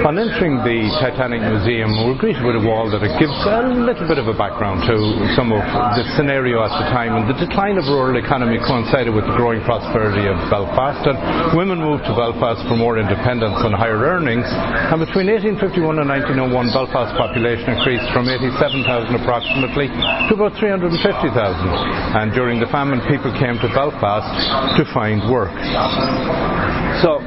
On entering the Titanic Museum, we're greeted with a wall that gives a little bit of a background to some of the scenario at the time. And the decline of rural economy coincided with the growing prosperity of Belfast. And women moved to Belfast for more independence and higher earnings. And between 1851 and 1901, Belfast's population increased from 87,000 approximately to about 350,000. And during the famine, people came to Belfast to find work. So,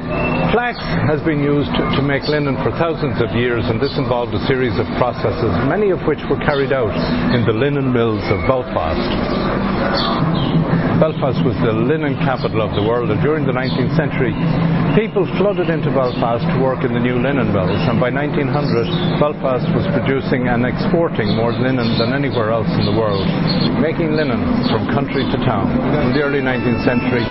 flax has been used to make linen for thousands of years, and this involved a series of processes, many of which were carried out in the linen mills of Belfast. Belfast was the linen capital of the world, and during the 19th century, people flooded into Belfast to work in the new linen mills. And by 1900, Belfast was producing and exporting more linen than anywhere else in the world, making linen from country to town. In the early 19th century,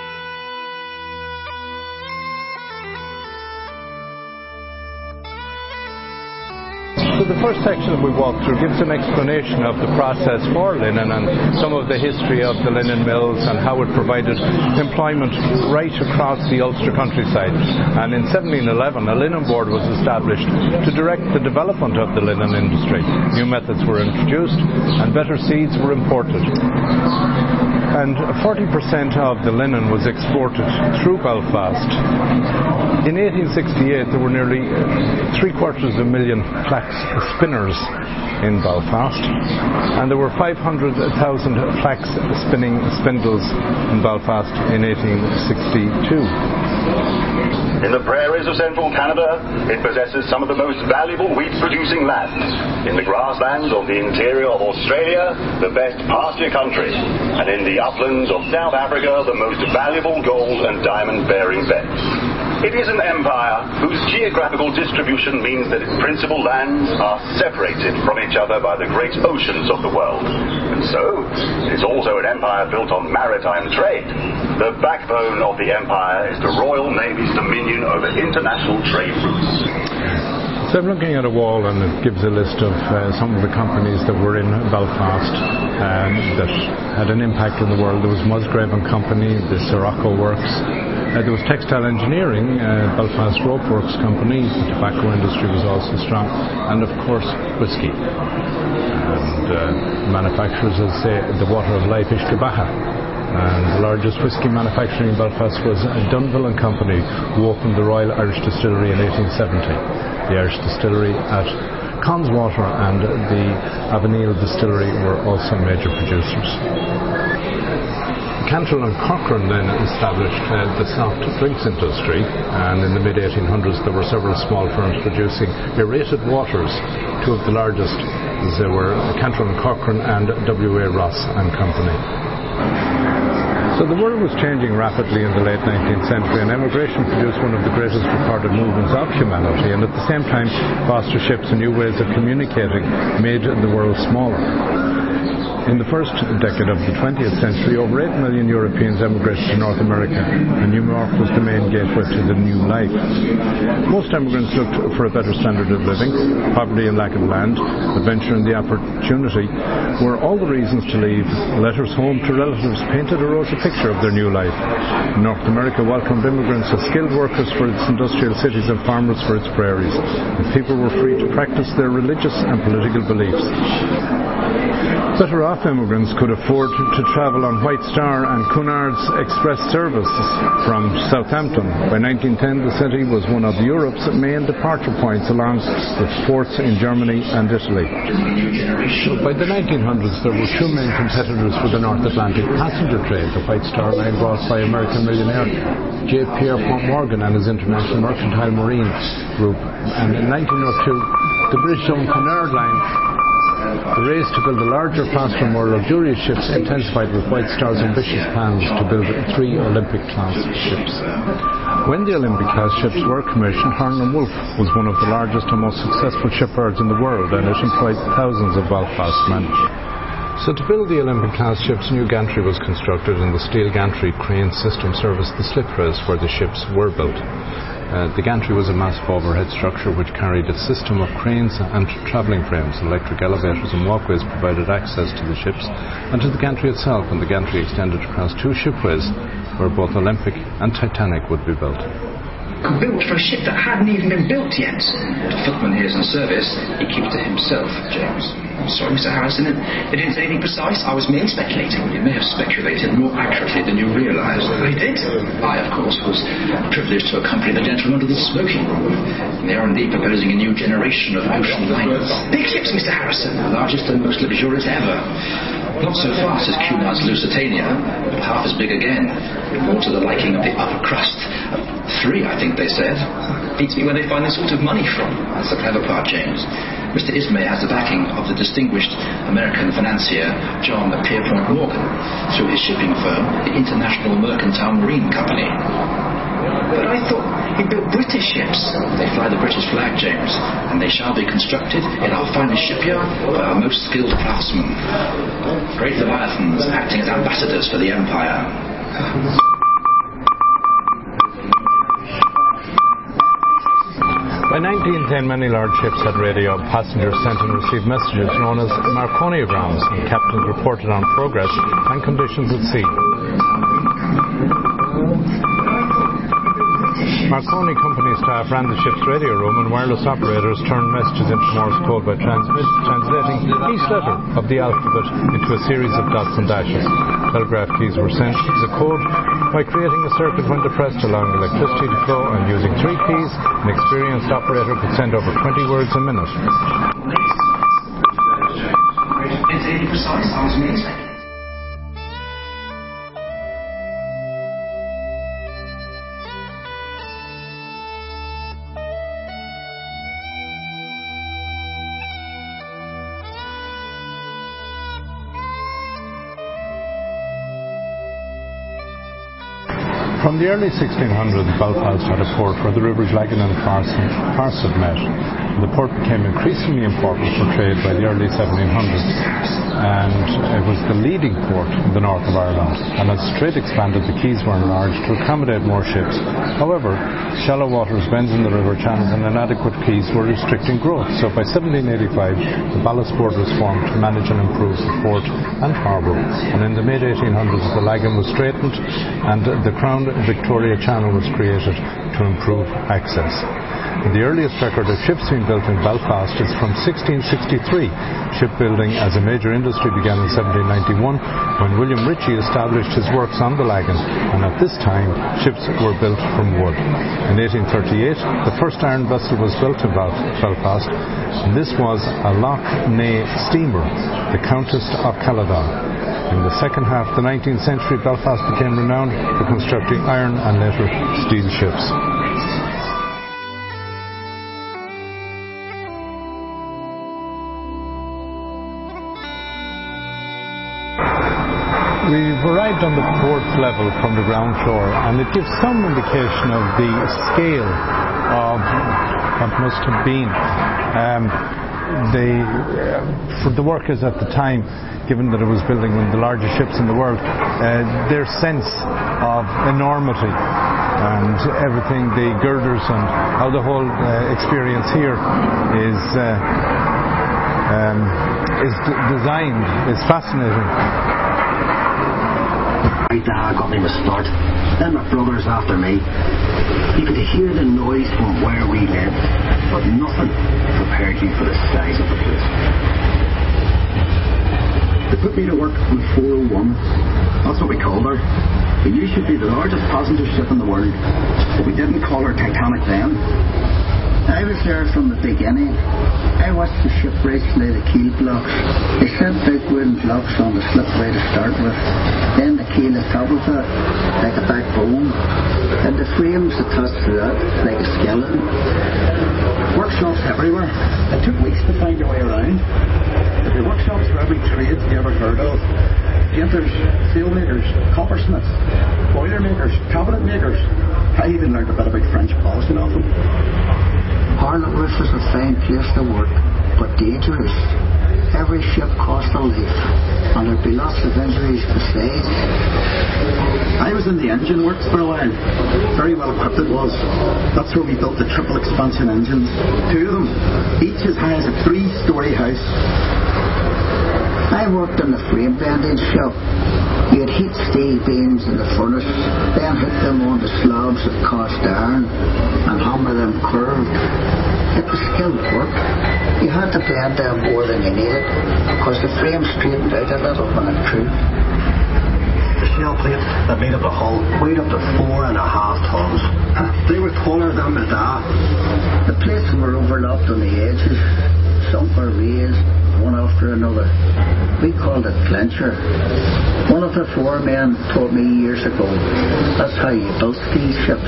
The first section we walk through gives an explanation of the process for linen and some of the history of the linen mills and how it provided employment right across the Ulster countryside. And in 1711, a linen board was established to direct the development of the linen industry. New methods were introduced and better seeds were imported and 40% of the linen was exported through Belfast. In 1868, there were nearly uh, three quarters of a million flax spinners in Belfast, and there were 500,000 flax spinning spindles in Belfast in 1862. In the prairies of central Canada, it possesses some of the most valuable wheat producing land. In the grasslands of the interior of Australia, the best pasture country. And in the uplands of South Africa, the most valuable gold and diamond bearing beds. It is an empire whose geographical distribution means that its principal lands are separated from each other by the great oceans of the world. And so, it is also an empire built on maritime trade. The backbone of the empire is the Royal Navy's dominion over international trade routes. So I'm looking at a wall and it gives a list of uh, some of the companies that were in Belfast um, that had an impact on the world. There was Musgrave and Company, the Sirocco Works, uh, there was textile engineering, uh, Belfast Rope Works Company, the tobacco industry was also strong, and of course whisky. And uh, manufacturers, as say, the water of life, uisce beatha. And the largest whisky manufacturer in Belfast was Dunville and Company, who opened the Royal Irish Distillery in 1870. The Irish Distillery at Connswater and the Avoniel Distillery were also major producers. Cantrell and Cochrane then established uh, the soft drinks industry, and in the mid 1800s there were several small firms producing aerated waters. Two of the largest were Cantrell and Cochrane and W.A. Ross and Company. So the world was changing rapidly in the late 19th century, and emigration produced one of the greatest recorded movements of humanity, and at the same time, faster ships and new ways of communicating made the world smaller. In the first decade of the 20th century, over 8 million Europeans emigrated to North America, and New York was the main gateway to the new life. Most immigrants looked for a better standard of living. Poverty and lack of land, adventure and the opportunity were all the reasons to leave. Letters home to relatives painted a rosy picture of their new life. North America welcomed immigrants as skilled workers for its industrial cities and farmers for its prairies. And people were free to practice their religious and political beliefs. Better off immigrants could afford to travel on White Star and Cunard's express services from Southampton. By 1910, the city was one of Europe's main departure points along with ports in Germany and Italy. By the 1900s, there were two main competitors for the North Atlantic passenger trade, the White Star Line brought by American millionaire J. Pierpont Morgan and his International Mercantile Marine Group. And in 1902, the British-owned Cunard Line the race to build a larger, faster, more luxurious ships intensified with White Star's ambitious plans to build three Olympic-class ships. When the Olympic-class ships were commissioned, Harland Wolff was one of the largest and most successful shipyards in the world, and it employed thousands of Belfast men. So to build the Olympic-class ships, a new gantry was constructed, and the steel gantry crane system serviced the slip rails where the ships were built. Uh, the gantry was a massive overhead structure which carried a system of cranes and travelling frames. Electric elevators and walkways provided access to the ships and to the gantry itself, and the gantry extended across two shipways where both Olympic and Titanic would be built. Built for a ship that hadn't even been built yet. The footman here's in service, he keeps to himself, James. I'm sorry, Mr. Harrison. They didn't say anything precise. I was merely speculating. You may have speculated more accurately than you realised. I did. I, of course, was privileged to accompany the gentleman to the smoking room. They are indeed proposing a new generation of ocean liners. Big ships, Mr. Harrison. The largest and most luxurious ever. Not so fast as Cunard's Lusitania, but half as big again. More to the liking of the upper crust. Three, I think they said. Beats me where they find this sort of money from. That's the clever part, James. Mr. Ismay has the backing of the distinguished American financier John Pierpont Morgan through his shipping firm, the International Mercantile Marine Company. But I thought he built British ships. They fly the British flag, James, and they shall be constructed in our finest shipyard by our most skilled craftsmen. Great Leviathans acting as ambassadors for the Empire. By 1910, many large ships had radio. Passengers sent and received messages known as Marconiograms, and captains reported on progress and conditions at sea. Marconi Company staff ran the ship's radio room, and wireless operators turned messages into Morse code by translating each letter of the alphabet into a series of dots and dashes. Telegraph keys were sent to the code by creating a circuit when depressed, allowing electricity to flow, and using three keys, an experienced operator could send over 20 words a minute. It's 80 precise. I was From the early 1600s, Belfast had a port where the rivers Lagan and Farset met. The port became increasingly important for trade by the early 1700s, and it was the leading port in the north of Ireland. And as trade expanded, the quays were enlarged to accommodate more ships. However, shallow waters, bends in the river channels, and inadequate quays were restricting growth. So by 1785, the Ballast Board was formed to manage and improve the port and harbour. And in the mid 1800s, the Lagan was straightened, and the Crown Victoria Channel was created to improve access. The earliest record of ships being built in Belfast is from 1663. Shipbuilding as a major industry began in 1791 when William Ritchie established his works on the Lagan, and at this time ships were built from wood. In 1838, the first iron vessel was built in Belfast, and this was a Lough Neagh steamer, the Countess of Caledon. In the second half of the 19th century, Belfast became renowned for constructing iron and later steel ships. We've arrived on the fourth level from the ground floor, and it gives some indication of the scale of what must have been. Um, the, uh, for the workers at the time, given that it was building one of the largest ships in the world, uh, their sense of enormity and everything, the girders and how the whole uh, experience here is um, is d- designed is fascinating. My dad got me my start. Then my brothers after me. You could hear the noise from where we lived, but nothing prepared you for the size of the place. They put me to work on 401. That's what we called her. We knew she'd be the largest passenger ship in the world, but we didn't call her Titanic then. I was there from the beginning. I watched the shipwrights lay the keel blocks. They set big wooden blocks on the slipway to start with. Then the keel atop of it, like a backbone. And the frames attached to that, like a skeleton. Workshops everywhere. It took weeks to find your way around. The workshops for every trade you ever heard of. Painters, sailmakers, coppersmiths, boiler makers, cabinet makers. I even learned a bit about French polishing off them. Roof is a fine place to work, but dangerous. Every ship cost a life, and there'd be lots of injuries. I was in the engine works for a while. Very well equipped it was. That's where we built the triple expansion engines. Two of them, each as high as a three-story house. I worked in the frame bending shop. You'd heat steel beams in the furnace, then hit them on the slabs of cast iron and hammer them curved. It was skilled work. You had to bend them more than you needed because the frame straightened out a little when it cooled. The shell plates that made up the hull weighed up to four and a half tons. They were taller than the da. The plates were overlapped on the edges. Some were raised, one after another. We called it clincher. One of the four men told me years ago that's how you built these ships.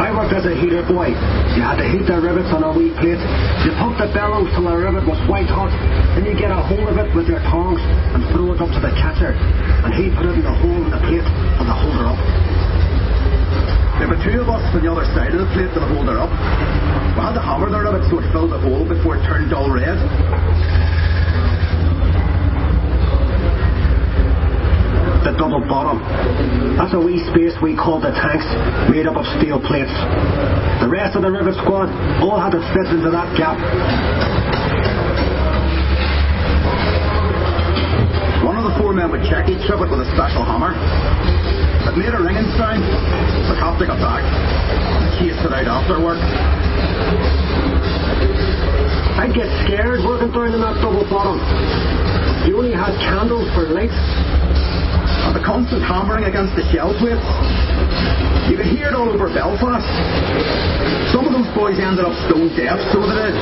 I worked as a heater boy. You had to heat the rivets on a wee plate. You pump the bellows till the rivet was white hot. Then you get a hold of it with your tongs and throw it up to the catcher. And he put it in the hole in the plate and the hold her up. There were two of us on the other side of the plate to hold her up. Had to hammer the rivet so it filled the hole before it turned dull red. The double bottom. That's a wee space we called the tanks, made up of steel plates. The rest of the river squad all had to fit into that gap. One of the four men would check each rivet with a special hammer. It made a ringing sound. Have to back chase it out after work. I'd get scared working down in that double bottom. You only had candles for light. And the constant hammering against the shell plates. You could hear it all over Belfast. Some of those boys ended up stone deaf, so they did.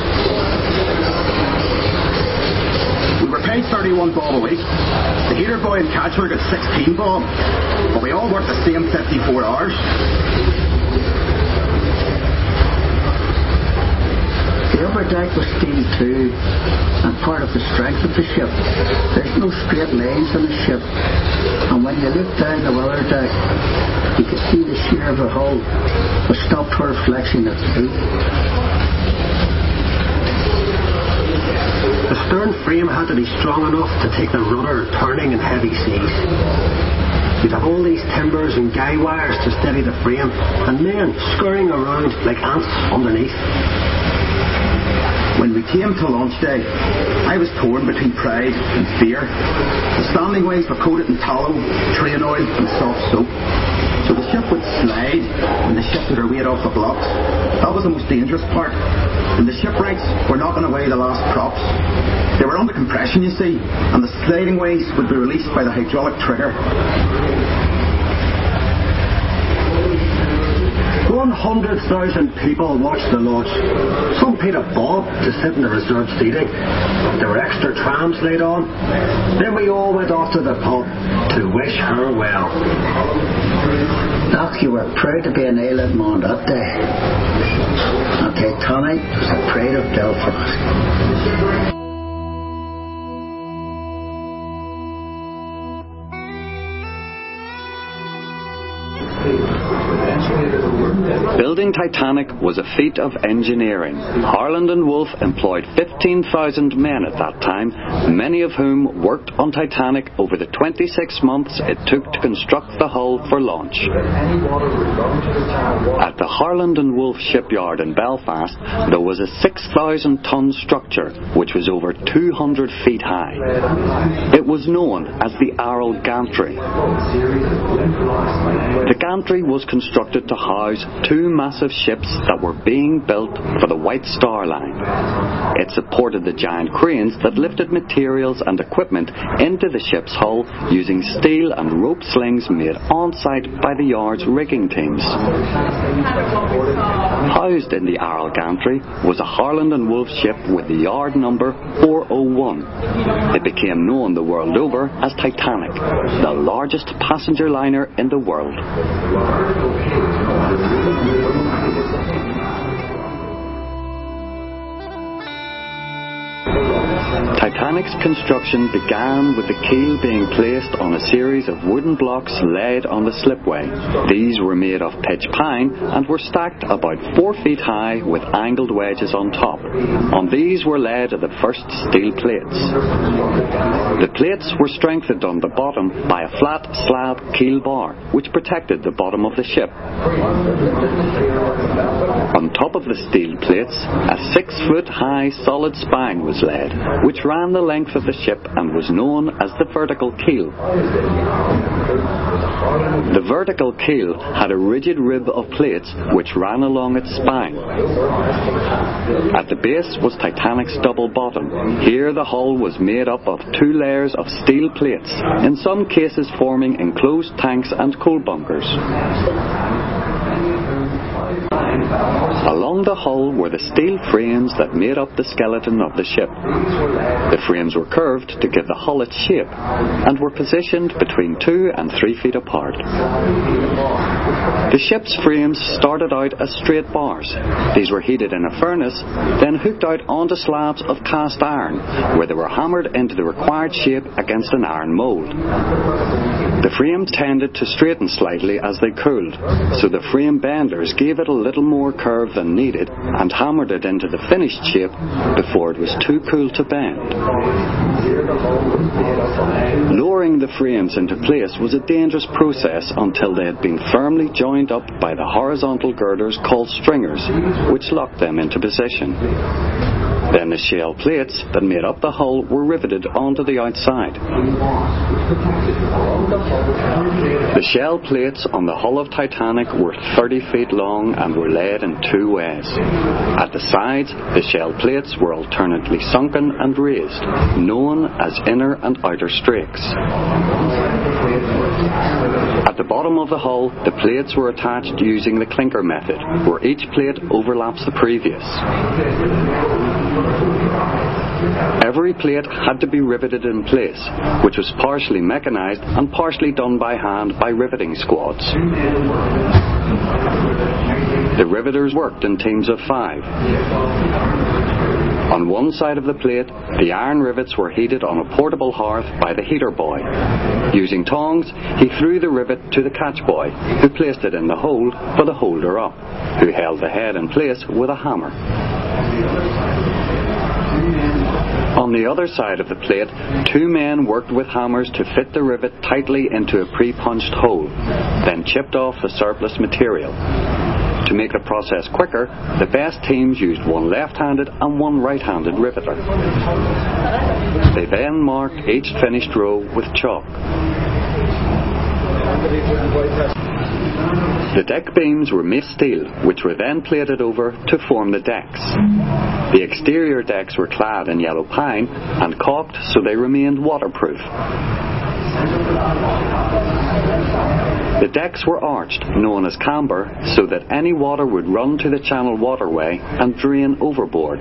We were paid 31 bob a week. The heater boy in Catcher got 16 bob, but we all worked the same 54 hours. The upper deck was steel too, and part of the strength of the ship. There's no straight lines on the ship, and when you look down the weather deck, you could see the shear of the hull was stopped her flexing at through. The stern frame had to be strong enough to take the rudder turning in heavy seas. You'd have all these timbers and guy wires to steady the frame, and men scurrying around like ants underneath. We came to launch day, I was torn between pride and fear. The standing ways were coated in tallow, train oil, and soft soap. So the ship would slide when they shifted her weight off the blocks. That was the most dangerous part. And the shipwrights were knocking away the last props. They were under compression, you see, and the sliding ways would be released by the hydraulic trigger. 100,000 people watched the launch. Some paid a bob to sit in the reserved seating. There were extra trams laid on. Then we all went off to the pub to wish her well. Doc, you were proud to be an island man that day. Okay, Titanic was the pride of Belfast. Building Titanic was a feat of engineering. Harland and Wolff employed 15,000 men at that time, many of whom worked on Titanic over the 26 months it took to construct the hull for launch. At the Harland and Wolff shipyard in Belfast, there was a 6,000 ton structure which was over 200 feet high. It was known as the Arrol Gantry. The gantry was constructed to house two massive ships that were being built for the White Star Line. It supported the giant cranes that lifted materials and equipment into the ship's hull using steel and rope slings made on site by the yard's rigging teams. Housed in the Arrol Gantry was a Harland and Wolff ship with the yard number 401. It became known the world over as Titanic, the largest passenger liner in the world the large volcano Titanic's construction began with the keel being placed on a series of wooden blocks laid on the slipway. These were made of pitch pine and were stacked about four feet high with angled wedges on top. On these were laid the first steel plates. The plates were strengthened on the bottom by a flat slab keel bar, which protected the bottom of the ship. On top of the steel plates, a six foot high solid spine was laid, which ran the length of the ship and was known as the vertical keel. The vertical keel had a rigid rib of plates which ran along its spine. At the base was Titanic's double bottom. Here the hull was made up of two layers of steel plates, in some cases forming enclosed tanks and coal bunkers. Along the hull were the steel frames that made up the skeleton of the ship. The frames were curved to give the hull its shape and were positioned between two and three feet apart. The ship's frames started out as straight bars. These were heated in a furnace, then hooked out onto slabs of cast iron, where they were hammered into the required shape against an iron mould. The frames tended to straighten slightly as they cooled, so the frame benders gave it a little more curve than needed and hammered it into the finished shape before it was too cool to bend. Lowering the frames into place was a dangerous process until they had been firmly joined up by the horizontal girders called stringers, which locked them into position. Then the shell plates that made up the hull were riveted onto the outside. The shell plates on the hull of Titanic were 30 feet long and were laid in two ways. At the sides, the shell plates were alternately sunken and raised, known as inner and outer strakes. At the bottom of the hull, the plates were attached using the clinker method, where each plate overlaps the previous. Every plate had to be riveted in place, which was partially mechanized and partially done by hand by riveting squads. The riveters worked in teams of five. On one side of the plate, the iron rivets were heated on a portable hearth by the heater boy. Using tongs, he threw the rivet to the catch boy, who placed it in the hold for the holder up, who held the head in place with a hammer. On the other side of the plate, two men worked with hammers to fit the rivet tightly into a pre-punched hole, then chipped off the surplus material. To make the process quicker, the best teams used one left-handed and one right-handed riveter. They then marked each finished row with chalk. The deck beams were made steel, which were then plated over to form the decks. The exterior decks were clad in yellow pine and caulked so they remained waterproof. The decks were arched, known as camber, so that any water would run to the channel waterway and drain overboard.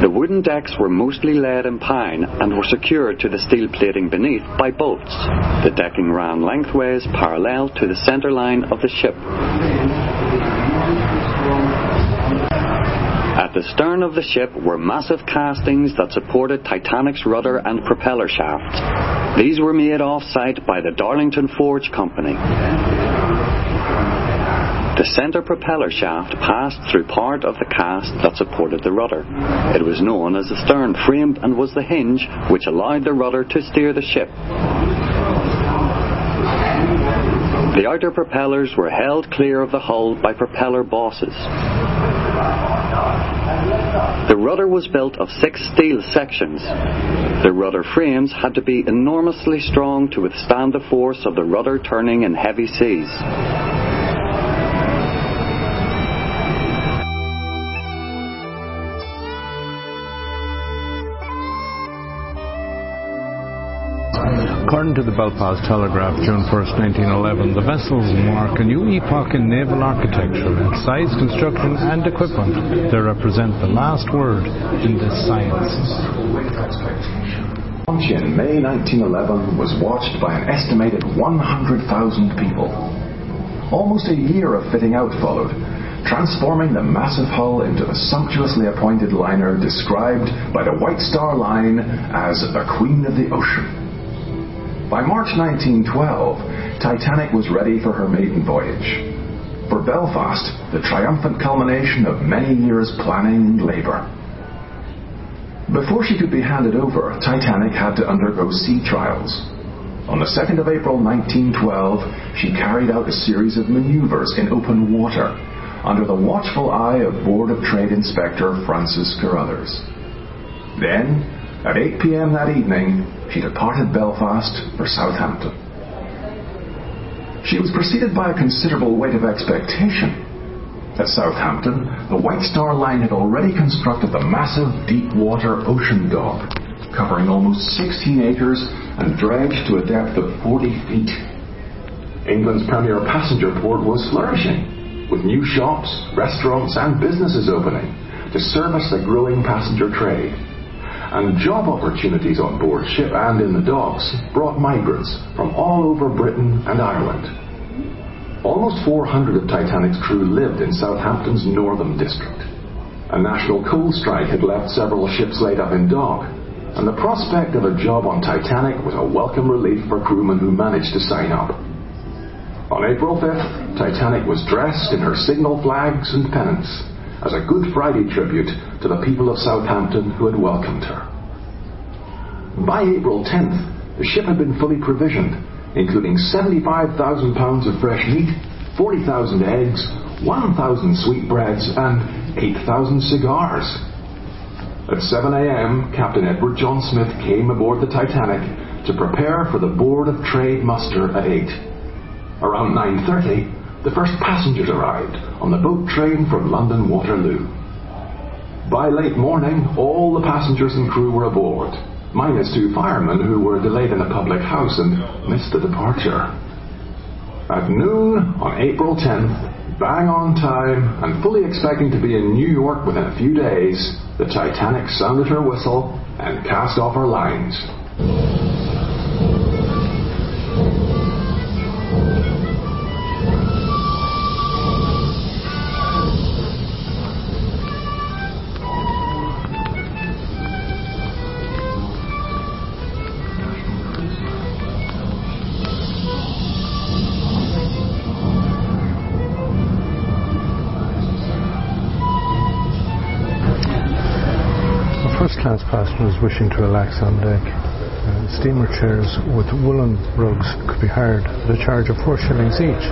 The wooden decks were mostly laid in pine and were secured to the steel plating beneath by bolts. The decking ran lengthways parallel to the center line of the ship. The stern of the ship were massive castings that supported Titanic's rudder and propeller shafts. These were made off-site by the Darlington Forge Company. The center propeller shaft passed through part of the cast that supported the rudder. It was known as the stern frame and was the hinge which allowed the rudder to steer the ship. The outer propellers were held clear of the hull by propeller bosses. The rudder was built of six steel sections. The rudder frames had to be enormously strong to withstand the force of the rudder turning in heavy seas. According to the Belfast Telegraph, June 1st, 1911, the vessels mark a new epoch in naval architecture in size, construction, and equipment. They represent the last word in this science. Launch in May 1911 was watched by an estimated 100,000 people. Almost a year of fitting out followed, transforming the massive hull into a sumptuously appointed liner described by the White Star Line as a queen of the ocean. By March 1912, Titanic was ready for her maiden voyage. For Belfast, the triumphant culmination of many years' planning and labour. Before she could be handed over, Titanic had to undergo sea trials. On the 2nd of April 1912, she carried out a series of maneuvers in open water under the watchful eye of Board of Trade Inspector Francis Carruthers. Then, at 8 p.m. that evening, she departed Belfast for Southampton. She was preceded by a considerable weight of expectation. At Southampton, the White Star Line had already constructed the massive deep water ocean dock, covering almost 16 acres and dredged to a depth of 40 feet. England's premier passenger port was flourishing, with new shops, restaurants, and businesses opening to service the growing passenger trade. And job opportunities on board ship and in the docks brought migrants from all over Britain and Ireland. Almost 400 of Titanic's crew lived in Southampton's northern district. A national coal strike had left several ships laid up in dock, and the prospect of a job on Titanic was a welcome relief for crewmen who managed to sign up. On April 5th, Titanic was dressed in her signal flags and pennants as a Good Friday tribute to the people of Southampton who had welcomed her. By April 10th, the ship had been fully provisioned, including 75,000 pounds of fresh meat, 40,000 eggs, 1,000 sweetbreads, and 8,000 cigars. At 7 a.m., Captain Edward John Smith came aboard the Titanic to prepare for the Board of Trade muster at 8. Around 9.30, the first passengers arrived on the boat train from London Waterloo. By late morning, all the passengers and crew were aboard, minus two firemen who were delayed in a public house and missed the departure. At noon on April 10th, bang on time and fully expecting to be in New York within a few days, the Titanic sounded her whistle and cast off her lines. Passengers wishing to relax on deck. Uh, steamer chairs with woolen rugs could be hired at a charge of four shillings each.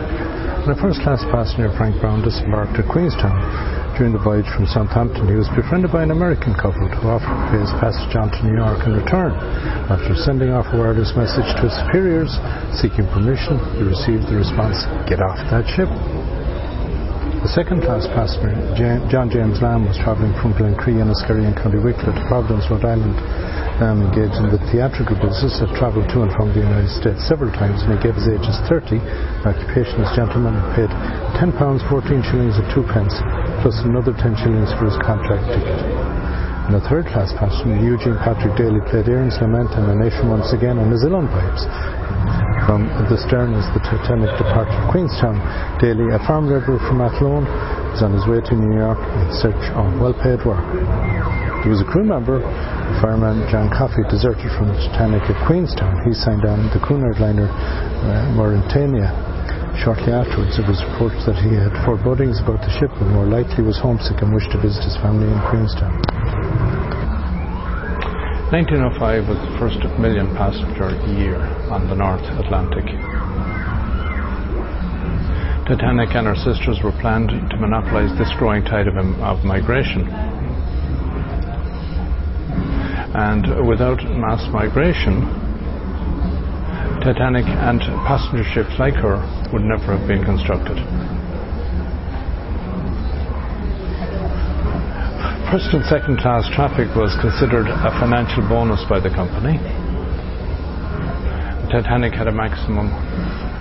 And a first class passenger, Frank Browne, disembarked at Queenstown. During the voyage from Southampton, he was befriended by an American couple who offered to pay his passage on to New York in return. After sending off a wireless message to his superiors seeking permission, he received the response, Get off that ship. The second class passenger, John James Lamb, was travelling from Glencree in Enniskerry in County Wicklow to Providence, Rhode Island. Lamb, engaged in the theatrical business, had travelled to and from the United States several times and he gave his age as 30, occupation as gentleman, and paid £10, 14 shillings and 2 pence, plus another 10 shillings for his contract ticket. And the third class passenger, Eugene Patrick Daly, played Erin's Lament and the nation once again on his uilleann pipes. From the stern as the Titanic departed Queenstown, Daly, a farm labourer from Athlone, was on his way to New York in search of well-paid work. There was a crew member, fireman John Coffey, deserted from the Titanic at Queenstown. He signed on the Cunard liner uh, Mauretania. Shortly afterwards, it was reported that he had forebodings about the ship and more likely was homesick and wished to visit his family in Queenstown. 1905 was the first million passenger year on the North Atlantic. Titanic and her sisters were planned to monopolize this growing tide of, of migration. And without mass migration, Titanic and passenger ships like her would never have been constructed. First and second class traffic was considered a financial bonus by the company. The Titanic had a maximum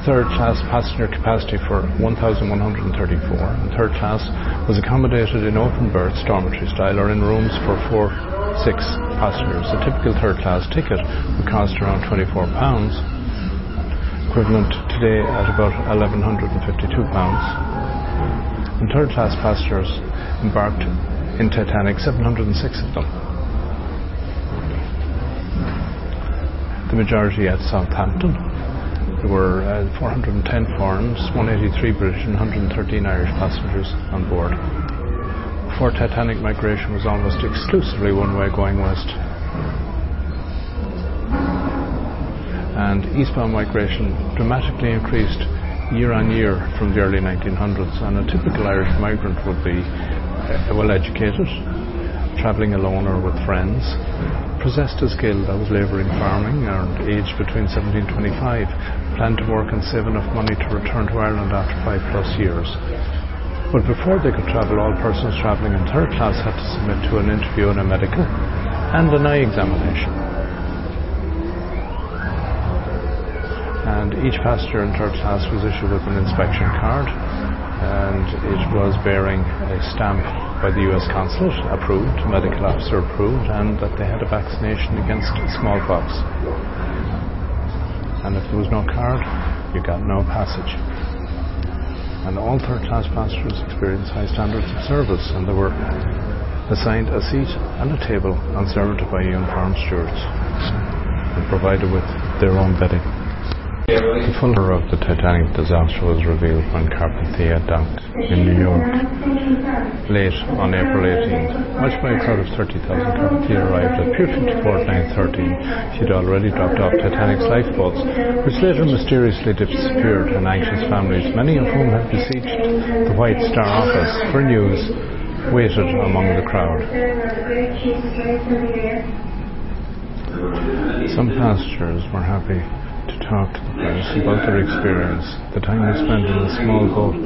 third class passenger capacity for 1,134, and third class was accommodated in open berths, dormitory style, or in rooms for four, six passengers. A typical third class ticket would cost around £24, equivalent today at about £1,152. And third class passengers embarked in Titanic, 706 of them. The majority at Southampton. There were uh, 410 foreigners, 183 British, and 113 Irish passengers on board. Before Titanic migration was almost exclusively one way going west. and eastbound migration dramatically increased year on year from the early 1900s. And a typical Irish migrant would be uh, well educated, travelling alone or with friends, possessed a skill that was labouring farming, and aged between 17 and 25, planned to work and save enough money to return to Ireland after five plus years. But before they could travel, all persons travelling in third class had to submit to an interview and a medical and an eye examination. And each passenger in third class was issued with an inspection card, and it was bearing a stamp by the US consulate, approved, medical officer approved, and that they had a vaccination against smallpox. And if there was no card, you got no passage and all third class passengers experienced high standards of service and they were assigned a seat and a table and served by uniformed stewards and provided with their own bedding. The full of the Titanic disaster was revealed when Carpathia docked in New York late on April 18. Much by a crowd of 30,000, Carpathia arrived at Pier 54 at 9.13. She had already dropped off Titanic's lifeboats, which later mysteriously disappeared, and anxious families, many of whom had besieged the White Star office for news, waited among the crowd. Some passengers were happy to talk to the press about their experience, the time they spent in the small boat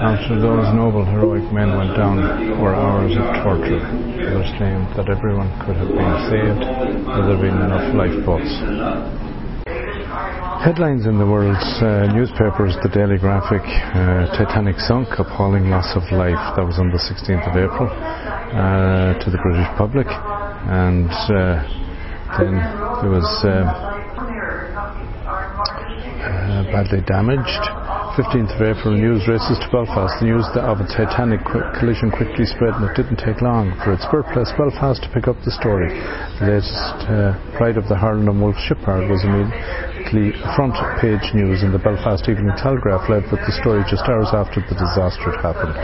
after those noble heroic men went down were hours of torture. Others claimed that everyone could have been saved had there been enough lifeboats. Headlines in the world's uh, newspapers, the Daily Graphic, uh, Titanic sunk, appalling loss of life. That was on the 16th of April uh, to the British public. And uh, then there was uh, badly damaged. 15th of April, news races to Belfast. The news of a Titanic collision quickly spread, and it didn't take long for its birthplace, Belfast, to pick up the story. The latest uh, Pride of the Harland and Wolff shipyard was immediately front page news in the Belfast Evening Telegraph, led with the story just hours after the disaster had happened.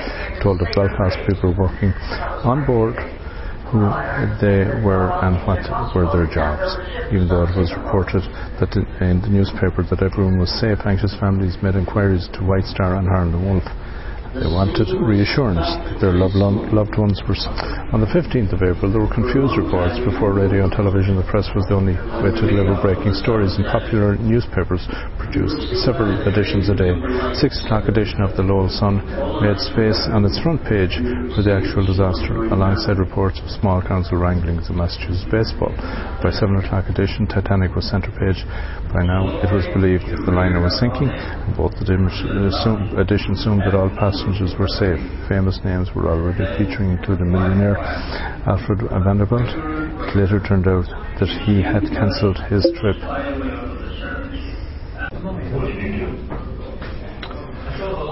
Told of Belfast people working on board who they were and what were their jobs. Even though it was reported that in the newspaper that everyone was safe, anxious families made inquiries to White Star and Harland and Wolff they wanted reassurance that their loved, loved ones were. On the 15th of April, there were confused reports. Before radio and television, the press was the only way to deliver breaking stories, and popular newspapers produced several editions a day. Six o'clock edition of the Lowell Sun made space on its front page for the actual disaster, alongside reports of small council wranglings in Massachusetts baseball. By seven o'clock edition, Titanic was centre page. By now, it was believed that the liner was sinking, and both editions assumed that all passengers passengers were safe. Famous names were already featuring, including millionaire Alfred Vanderbilt. It later turned out that he had cancelled his trip.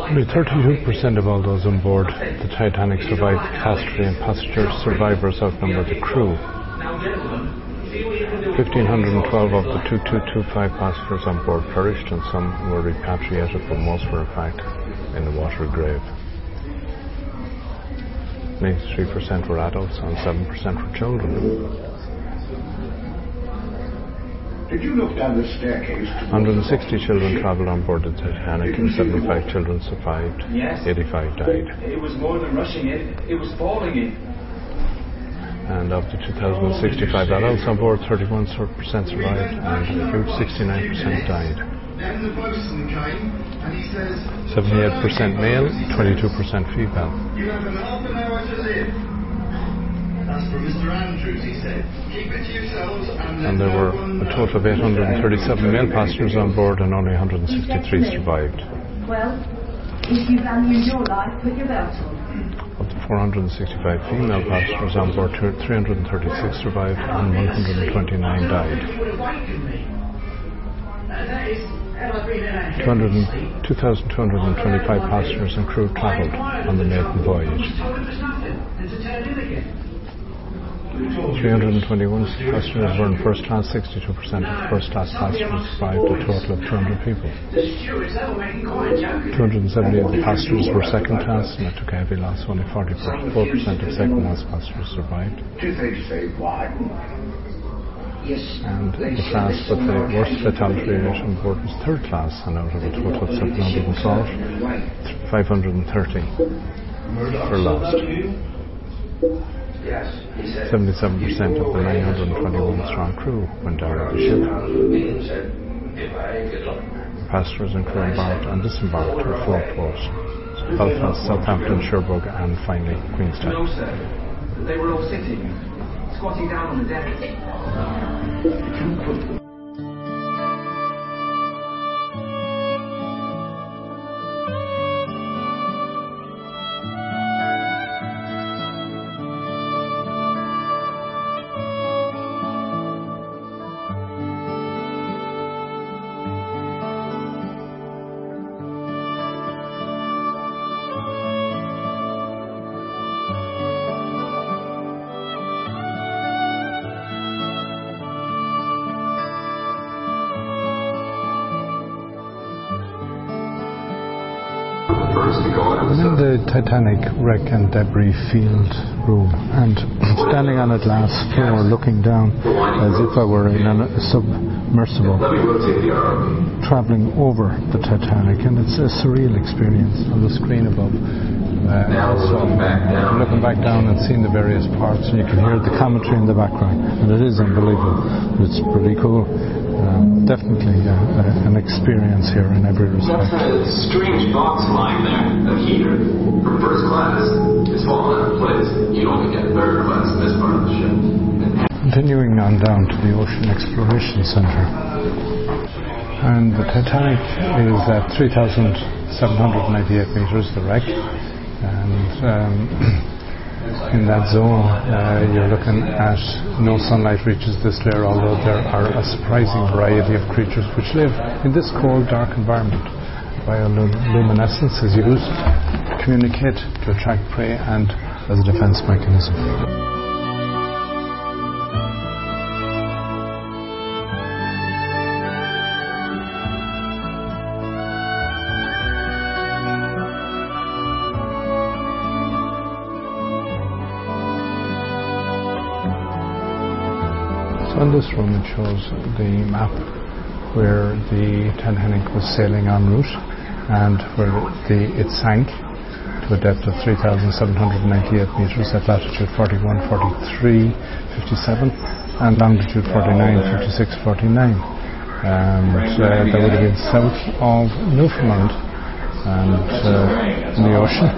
Only 32% of all those on board the Titanic survived catastrophe, and passenger survivors outnumbered the crew. 1,512 of the 2225 passengers on board perished, and some were repatriated, but most were, in fact, in the water grave. 93% were adults and 7% were children. Did you look down the staircase? 160 children travelled on board the Titanic and 75 children survived. Yes. 85 died. It was more than rushing in, it was falling in. And of the 2,065 adults on board, 31% survived and a huge 69% died. Then the bosun came and he says, 78% male, 22% female. You have an half an hour to live. That's from Mr. Andrews, he said. Keep it to yourselves and, And there were a total of 837 male passengers on board and only 163 survived. Well, if you value your life, put your belt on. Of the 465 female passengers on board, 336 survived and 129 died. 2,225 passengers and crew travelled on the maiden voyage. 321 passengers were in first class, 62% of first class passengers survived, a total of 200 people. 270 of the passengers were second class, and it took a heavy loss. Only 44% of second class passengers survived. Two things say why. and the class with the worst fatality rate on board was third class, and out of a total of 712, 530 were lost. 77% of the 921 strong crew went down on the ship. Passengers and crew embarked and disembarked at four ports Belfast, Southampton, Cherbourg, and finally Queenstown. No, sir. They were all sitting, squatting down on the deck. I'm in the Titanic wreck and debris field room and standing on a glass floor looking down as if I were in a submersible traveling over the Titanic and it's a surreal experience on the screen above. Uh, so I'm looking back down and seeing the various parts and you can hear the commentary in the background and it is unbelievable. It's pretty cool. Um, definitely uh, an experience here in every respect. That's a strange box lying there, a heater from first class. It's fallen out of place. You only get third class in this part of the ship. Continuing on down to the Ocean Exploration Centre. And the Titanic is at 3,798 metres, the wreck. And um, in that zone, uh, you're looking at no sunlight reaches this layer, although there are a surprising variety of creatures which live in this cold, dark environment. Bioluminescence is used to communicate, to attract prey, and as a defense mechanism. This room it shows the map where the Titanic was sailing en route and where the, it sank to a depth of 3,798 metres at latitude 41, 43, 57 and longitude 49, 56, 49. And uh, that would have been south of Newfoundland and uh, in the ocean.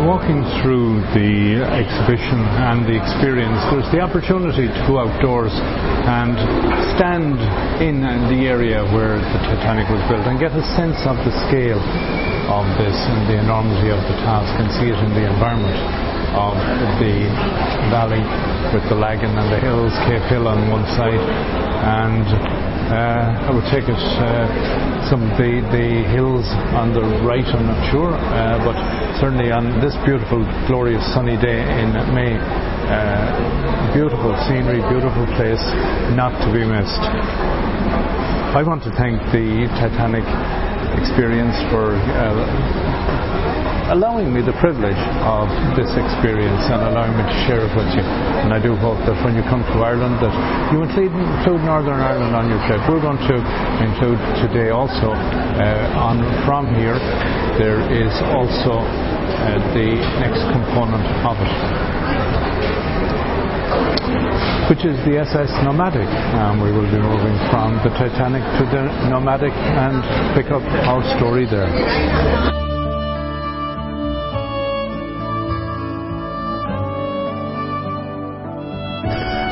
Walking through the exhibition and the experience, there's the opportunity to go outdoors and stand in the area where the Titanic was built and get a sense of the scale of this and the enormity of the task and see it in the environment of the valley with the Lagan and the hills, Cave Hill on one side, and uh, I would take it uh, some of the, the hills on the right, I'm not sure, uh, but certainly on this beautiful, glorious sunny day in May, uh, beautiful scenery, beautiful place, not to be missed. I want to thank the Titanic experience for uh, allowing me the privilege of this experience and allowing me to share it with you. And I do hope that when you come to Ireland that you include, include Northern Ireland on your trip. We're going to include today also uh, on from here there is also uh, the next component of it which is the SS Nomadic. Um, we will be moving from the Titanic to the Nomadic and pick up our story there.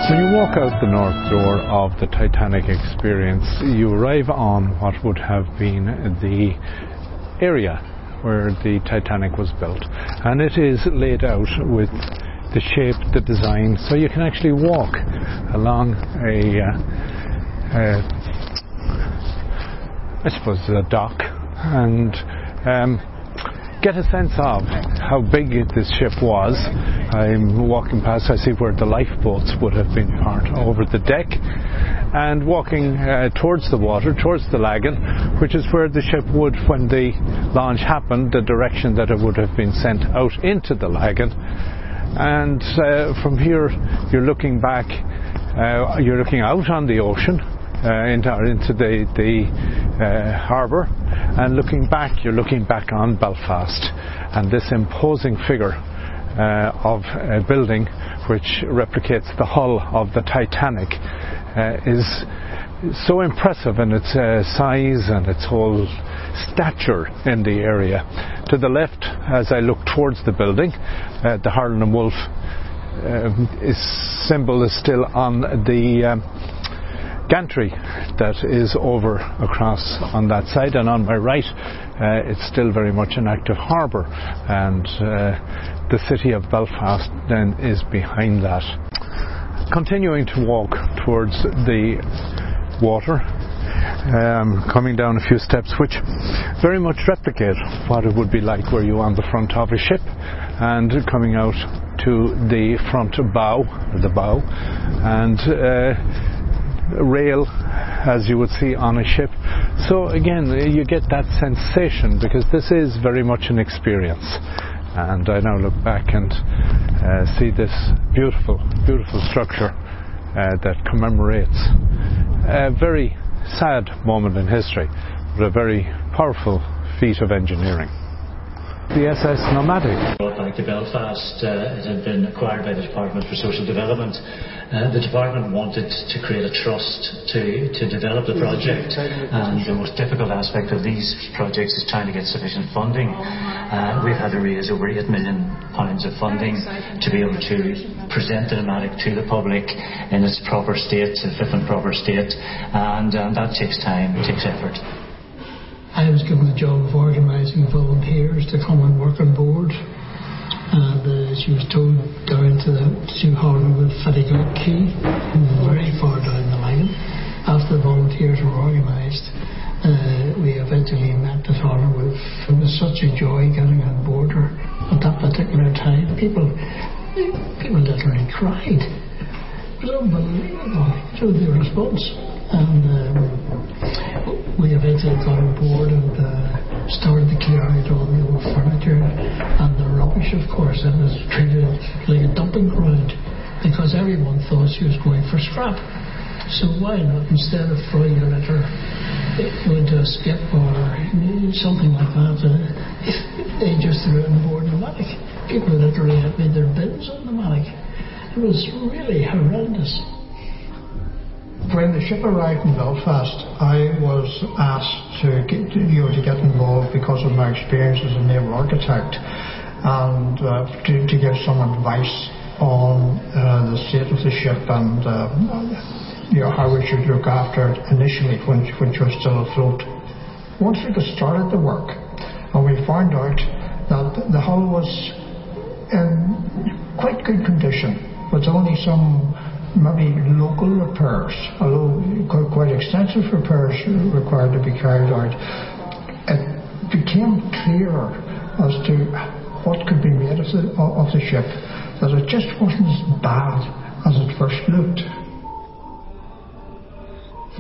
When you walk out the north door of the Titanic experience, you arrive on what would have been the area where the Titanic was built. And it is laid out with the shape, the design, so you can actually walk along a, uh, uh, I suppose, a dock, and um, get a sense of how big this ship was. I'm walking past, I see where the lifeboats would have been parked over the deck, and walking uh, towards the water, towards the Lagan, which is where the ship would, when the launch happened, the direction that it would have been sent out into the Lagan. And uh, from here, you're looking back, uh, you're looking out on the ocean, uh, into, into the, the uh, harbour and looking back you're looking back on Belfast and this imposing figure uh, of a building which replicates the hull of the Titanic uh, is so impressive in its uh, size and its whole stature in the area. To the left, as I look towards the building, uh, the Harland and Wolff um, symbol is still on the um, gantry that is over across on that side, and on my right, uh, it's still very much an active harbour, and uh, the city of Belfast then is behind that. Continuing to walk towards the water, um, coming down a few steps, which very much replicate what it would be like were you on the front of a ship, and coming out to the front bow, the bow, and uh, rail as you would see on a ship. So again, you get that sensation because this is very much an experience. And I now look back and uh, see this beautiful, beautiful structure uh, that commemorates a very sad moment in history, but a very powerful feat of engineering the SS Nomadic. Brought to Belfast, uh, it had been acquired by the Department for Social Development. Uh, the department wanted to create a trust to, to develop the project, and the most difficult aspect of these projects is trying to get sufficient funding. Uh, we've had to raise over eight million pounds of funding to be able to present the nomadic to the public in its proper state, its fit and proper state, and um, that takes time, takes effort. I was given the job of organising volunteers to come and work on board. And uh, she was towed down to the to Holywood Fettigoat Key, very far down the line. After the volunteers were organised, uh, we eventually met at Holywood. It was such a joy getting on board her at that particular time. People, people literally cried. It was unbelievable. So the response and um, we eventually got on board and uh, started to clear out all the old furniture and the rubbish, of course. It was treated like a dumping ground because everyone thought she was going for scrap. So why not, instead of throwing a litter into a skip or something like that, uh, they just threw it on board the Matic. People literally had made their bins on the Matic. It was really horrendous. When the ship arrived in Belfast, I was asked to get, you know, to get involved because of my experience as a naval architect and uh, to, to, give some advice on uh, the state of the ship and uh, you know, how we should look after it initially when, when she was still afloat. Once we got started the work and we found out that the hull was in quite good condition, with only some maybe local repairs, although quite extensive repairs required to be carried out, it became clearer as to what could be made of the, of the ship, that it just wasn't as bad as it first looked.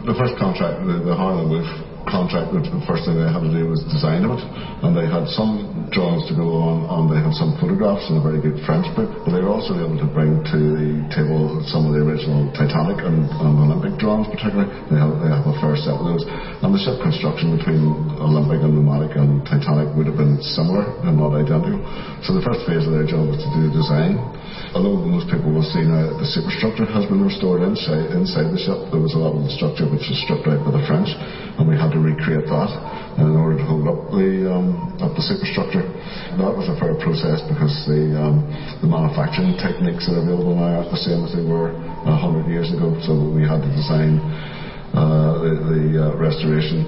The first contract, the, the Harland Wolff contract, which the first thing they had to do was design it, and they had some drawings to go on, and they had some photographs in a very good French book, but they were also able to bring to the table some of the original Titanic and, and Olympic drawings, particularly. They have, they have a fair set of those, and the ship construction between Olympic and Nomadic and Titanic would have been similar and not identical. So the first phase of their job was to do the design. Although most people will see now the superstructure has been restored inside inside the ship, there was a lot of the structure which was stripped out by the and had to that in order to hold up the um, up the superstructure. That was a fair process because the um, the manufacturing techniques that are available now aren't the same as they were hundred years ago. So we had to design uh, the, the uh, restoration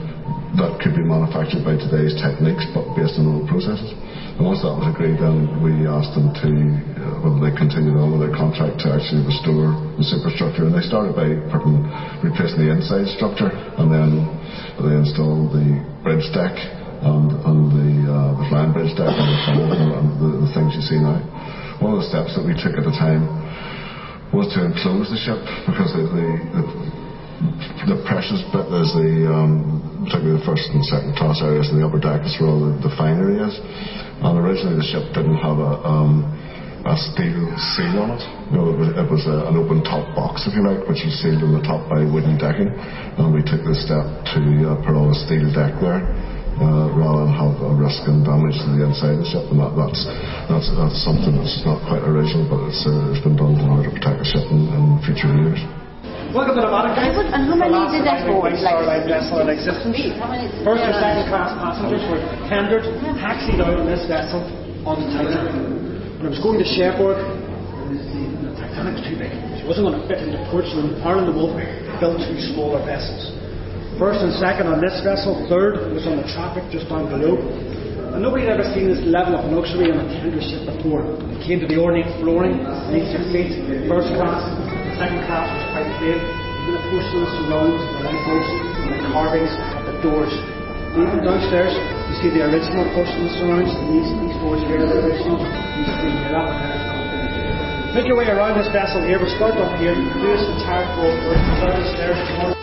that could be manufactured by today's techniques, but based on old processes. And once that was agreed, then we asked them to, whether they continued on with their contract to actually restore the superstructure. And they started by putting, replacing the inside structure, and then they installed the bridge deck and, and the, uh, the flying bridge deck on the and, and the, the things you see now. One of the steps that we took at the time was to enclose the ship because the, the, the, the precious bit is the, um, particularly the first and second class areas and the upper deck is where all the, the fine areas. And originally the ship didn't have a, um, a steel seal on it. You know, it was, it was a, an open top box, if you like, which was sealed on the top by wooden decking. And we took the step to uh, put on a steel deck there. Uh, rather than have a risk and damage to the inside of the ship, and that, that's that's that's something that's not quite original, but it's, uh, it's been done in order to protect the ship in, in future years. Welcome to the Vatican. And how many did that hold? Like, Starlight vessel in existence. First and second class passengers were tendered, taxied out on this vessel on the Titan. When I was going to Cherbourg, the Titanic was too big. She wasn't going to fit into ports, and Harland and Wolff built two smaller vessels. First and second on this vessel, third was on the traffic just down below. And nobody had ever seen this level of luxury on a tender ship before. It came to the ornate flooring beneath your feet. First class, the second class was quite plain. Even the porcelain surrounds, the lintels, and the carvings the doors. Even downstairs, you see the original porcelain surrounds. These, these doors here are the original. That one there. Make your way around this vessel here. We'll start up here. Do this entire floor first. The stairs.